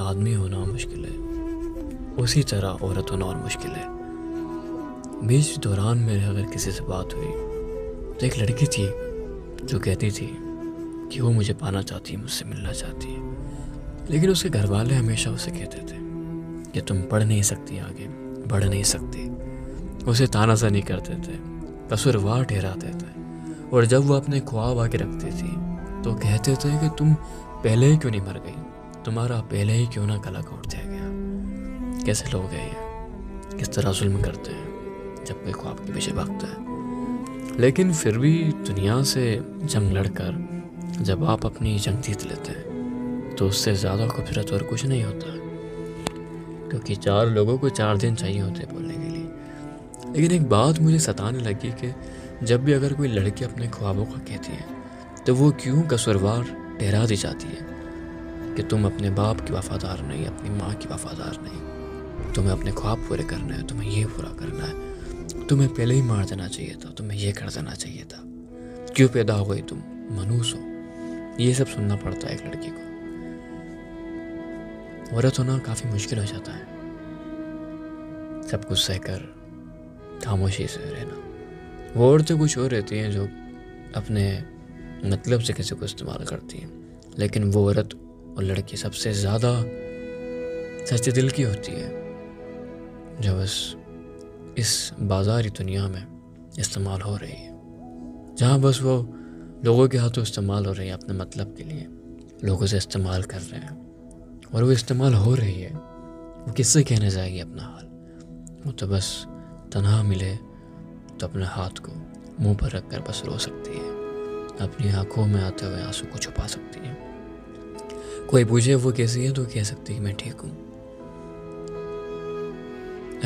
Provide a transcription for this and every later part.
آدمی ہونا مشکل ہے۔ اسی طرح عورت ہونا اور مشکل ہے۔ بیچ دوران میرے اگر کسی سے بات ہوئی، تو ایک لڑکی تھی جو کہتی تھی کہ وہ مجھے پانا چاہتی ہے، مجھ سے ملنا چاہتی ہے۔ لیکن اس کے گھر والے ہمیشہ اسے کہتے تھے کہ تم پڑھ نہیں سکتی آگے، بڑھ نہیں سکتی۔ اسے تانا سا نہیں کرتے تھے قصوروار ٹھہراتے تھے۔ اور جب وہ اپنے خواب آ کے رکھتی تھی، تو کہتے تھے کہ تم پہلے ہی کیوں نہیں مر گئی؟ تمہارا پہلے ہی کیوں نہ کلا کوٹ دیا گیا؟ کیسے لوگ ہیں یہ؟ کس طرح ظلم کرتے ہیں جب کوئی خواب کے پیچھے بھاگتا ہے؟ لیکن پھر بھی دنیا سے جنگ لڑ کر جب آپ اپنی جنگ جیت لیتے ہیں، تو اس سے زیادہ خوبصورت اور کچھ نہیں ہوتا۔ کیونکہ چار لوگوں کو چار دن چاہیے ہوتے بولنے کے لیے۔ لیکن ایک بات مجھے ستانے لگی کہ جب بھی اگر کوئی لڑکی اپنے خوابوں کا کہتی ہے، تو وہ کیوں قصوروار ٹھہرا دی جاتی ہے؟ کہ تم اپنے باپ کی وفادار نہیں، اپنی ماں کی وفادار نہیں۔ تمہیں اپنے خواب پورے کرنے ہیں، تمہیں یہ پورا کرنا ہے۔ تمہیں پہلے ہی مار دینا چاہیے تھا، تمہیں یہ کر دینا چاہیے تھا۔ کیوں پیدا ہو گئی تم؟ منوس ہو۔ یہ سب سننا پڑتا ہے ایک لڑکی کو۔ عورت ہونا کافی مشکل ہو جاتا ہے۔ سب کچھ سہ کر، خاموشی سے رہنا۔ وہ عورتیں کچھ اور رہتی ہیں جو اپنے مطلب سے کسی کو استعمال کرتی ہیں، لیکن وہ عورت اور لڑکی سب سے زیادہ سچے دل کی ہوتی ہے۔ جو بس اس بازاری دنیا میں استعمال ہو رہی ہے۔ جہاں بس وہ لوگوں کے ہاتھوں استعمال ہو رہی ہے اپنے مطلب کے لیے۔ لوگوں سے استعمال کر رہے ہیں۔ اور وہ استعمال ہو رہی ہے۔ وہ کس سے کہنے جائے گی اپنا حال؟ وہ تو بس تنہا ملے تو اپنے ہاتھ کو منہ پر رکھ کر بس رو سکتی ہے۔ اپنی آنکھوں میں آتے ہوئے آنسو کو چھپا سکتی ہے۔ کوئی پوچھے وہ کیسی ہے تو کہہ سکتی ہے میں ٹھیک ہوں۔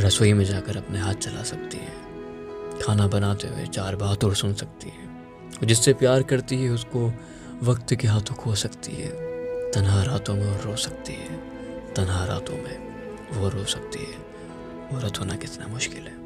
رسوئی میں جا کر اپنے ہاتھ چلا سکتی ہے کھانا بناتے ہوئے چار بات اور سن سکتی ہے جس سے پیار کرتی ہے، اس کو وقت کے ہاتھوں کھو سکتی ہے۔ تنہا راتوں میں وہ رو سکتی ہے۔ تنہا راتوں میں وہ رو سکتی ہے۔ عورت ہونا کتنا مشکل ہے۔